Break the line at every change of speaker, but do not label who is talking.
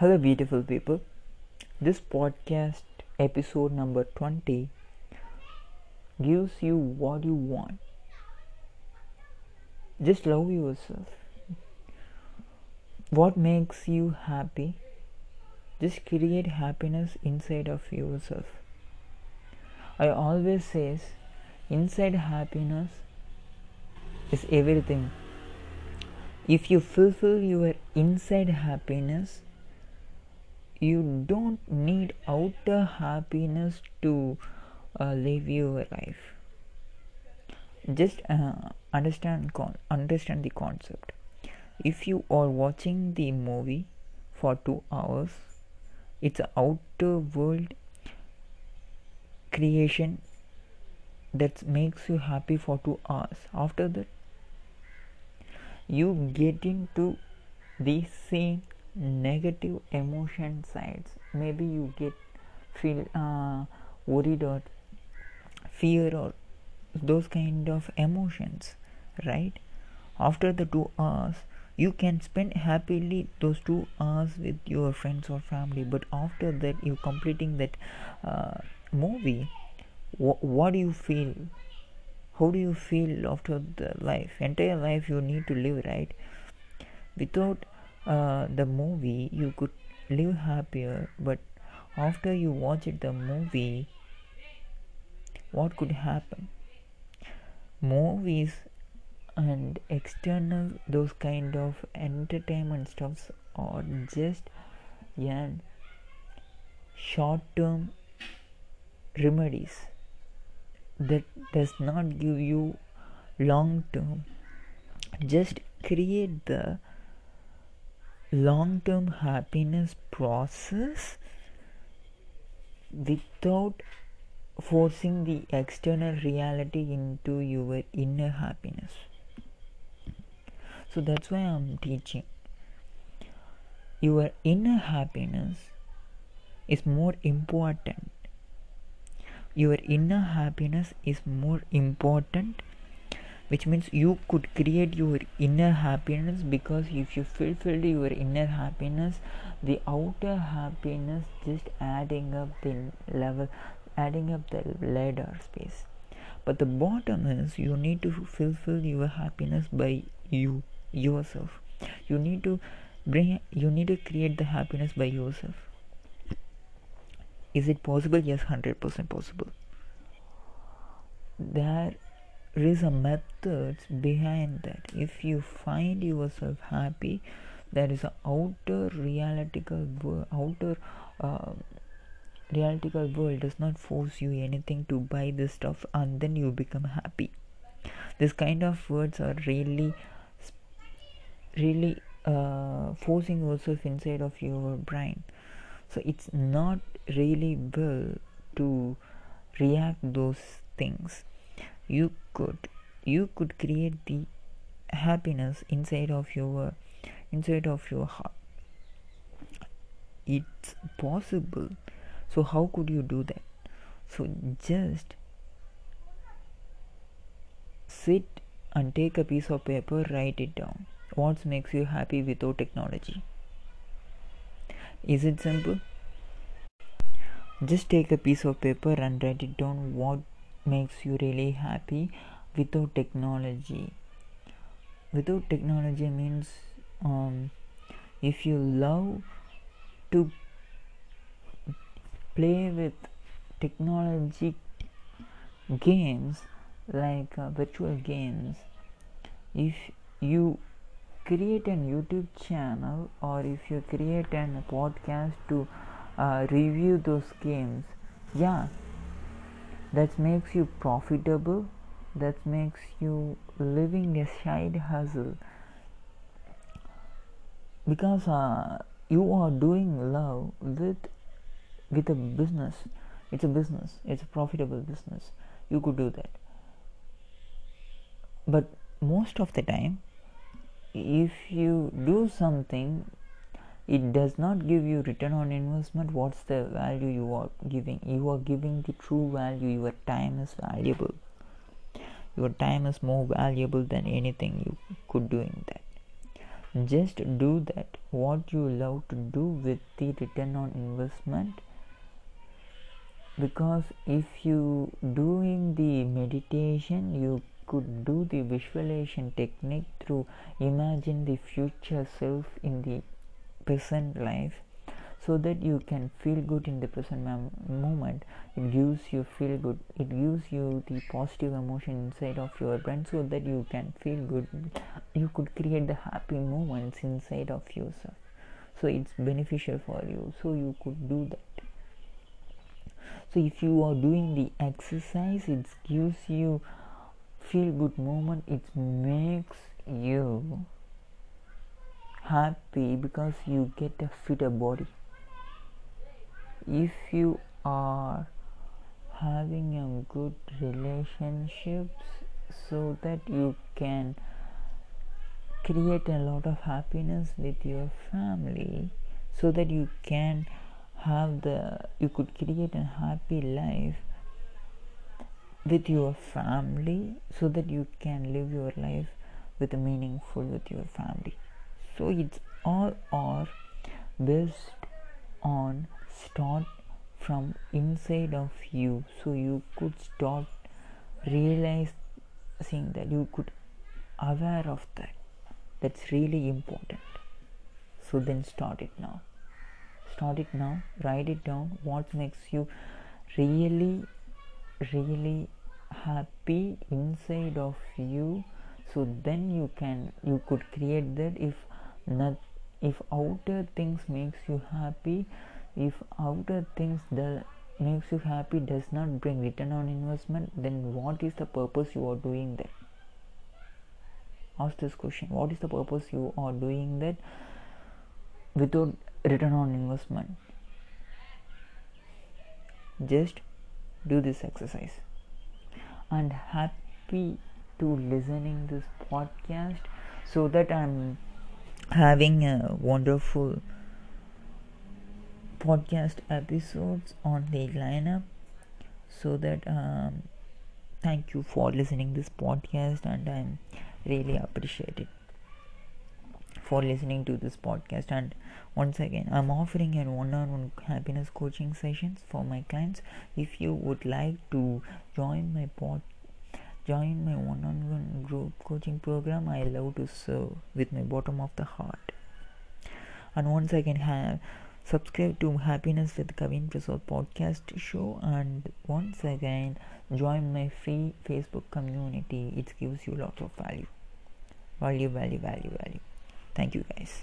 Hello, beautiful people. This podcast, episode number 20, gives you what you want. Just love yourself. What makes you happy? Just create happiness inside of yourself. I always says inside happiness is everything. If you fulfill your inside happiness, you don't need outer happiness to uh, live your life. Just uh, understand con- understand the concept. If you are watching the movie for 2 hours it's outer world creation that makes you happy for 2 hours. After that you get into the same negative emotion sides. Maybe you get feel uh, worried or fear or those kind of emotions right? After the two hours you can spend happily those two hours with your friends or family. But after that you completing that uh, movie wh- what do you feel? How do you feel after the life? Entire life you need to live right? Without uh, the movie you could live happier but after you watch it the movie what could happen? Movies and external those kind of entertainment stuffs are just yeah short term remedies that does not give you long term just create the long term happiness process without forcing the external reality into your inner happiness. So that's why i'm teaching. Your inner happiness is more important. Your inner happiness is more important which means you could create your inner happiness because if you fulfill your inner happiness the outer happiness just adding up the level adding up the ladder space. But the bottom is you need to fulfill your happiness by you yourself. You need to bring you need to create the happiness by yourself. Is it possible? Yes 100% possible. There is a methods behind that. If you find yourself happy there is an outer realistical outer uh, realistical world does not force you anything to buy this stuff and then you become happy. This kind of words are really really uh, forcing yourself inside of your brain. So it's not really well to react those things you could you could create the happiness inside of your inside of your heart. It's possible. So how could you do that? So just sit and take a piece of paper write it down. What makes you happy without technology? Is it simple? Just take a piece of paper and write it down what makes you really happy without technology. Without technology means um, if you love to play with technology games like uh, virtual games if you create a youtube channel or if you create a podcast to uh, review those games yeah that makes you profitable. That makes you living a side hustle. Because uh, you are doing love with with a business. It's a business. It's a profitable business. You could do that. But most of the time if you do something it does not give you return on investment. What's the value you are giving? You are giving the true value. Your time is valuable. Your time is more valuable than anything you could do in that. Just do that. What you love to do with the return on investment. Because if you doing the meditation you could do the visualization technique through imagine the future self in the present life so that you can feel good in the present moment. It gives you feel good it gives you the positive emotion inside of your brain so that you can feel good. You could create the happy moments inside of yourself. So it's beneficial for you so you could do that. So if you are doing the exercise it gives you feel good moment. It makes you happy because you get a fitter body. If you are having a good relationships so that you can create a lot of happiness with your family so that you can have the you could create a happy life with your family so that you can live your life with a meaningful with your family so it's all are based on start from inside of you. So you could start realizing that you could aware of that. That's really important. So then start it now. Start it now. Write it down. What makes you really really happy inside of you? So then you can you could create that if not if outer things makes you happy if outer things that makes you happy does not bring return on investment then what is the purpose you are doing that? Ask this question. What is the purpose you are doing that without return on investment? Just do this exercise. And happy to listening this podcast so that i'm having a wonderful podcast episodes on the lineup. So that um, thank you for listening this podcast and i'm really appreciate it for listening to this podcast. And once again i'm offering a one-on-one happiness coaching sessions for my clients. If you would like to join my pod join my one-on-one group coaching program i love to serve with my bottom of the heart. And once again have subscribe to happiness with kavin prasad podcast show and once again join my free facebook community. It gives you lots of value. Value value value value. Thank you guys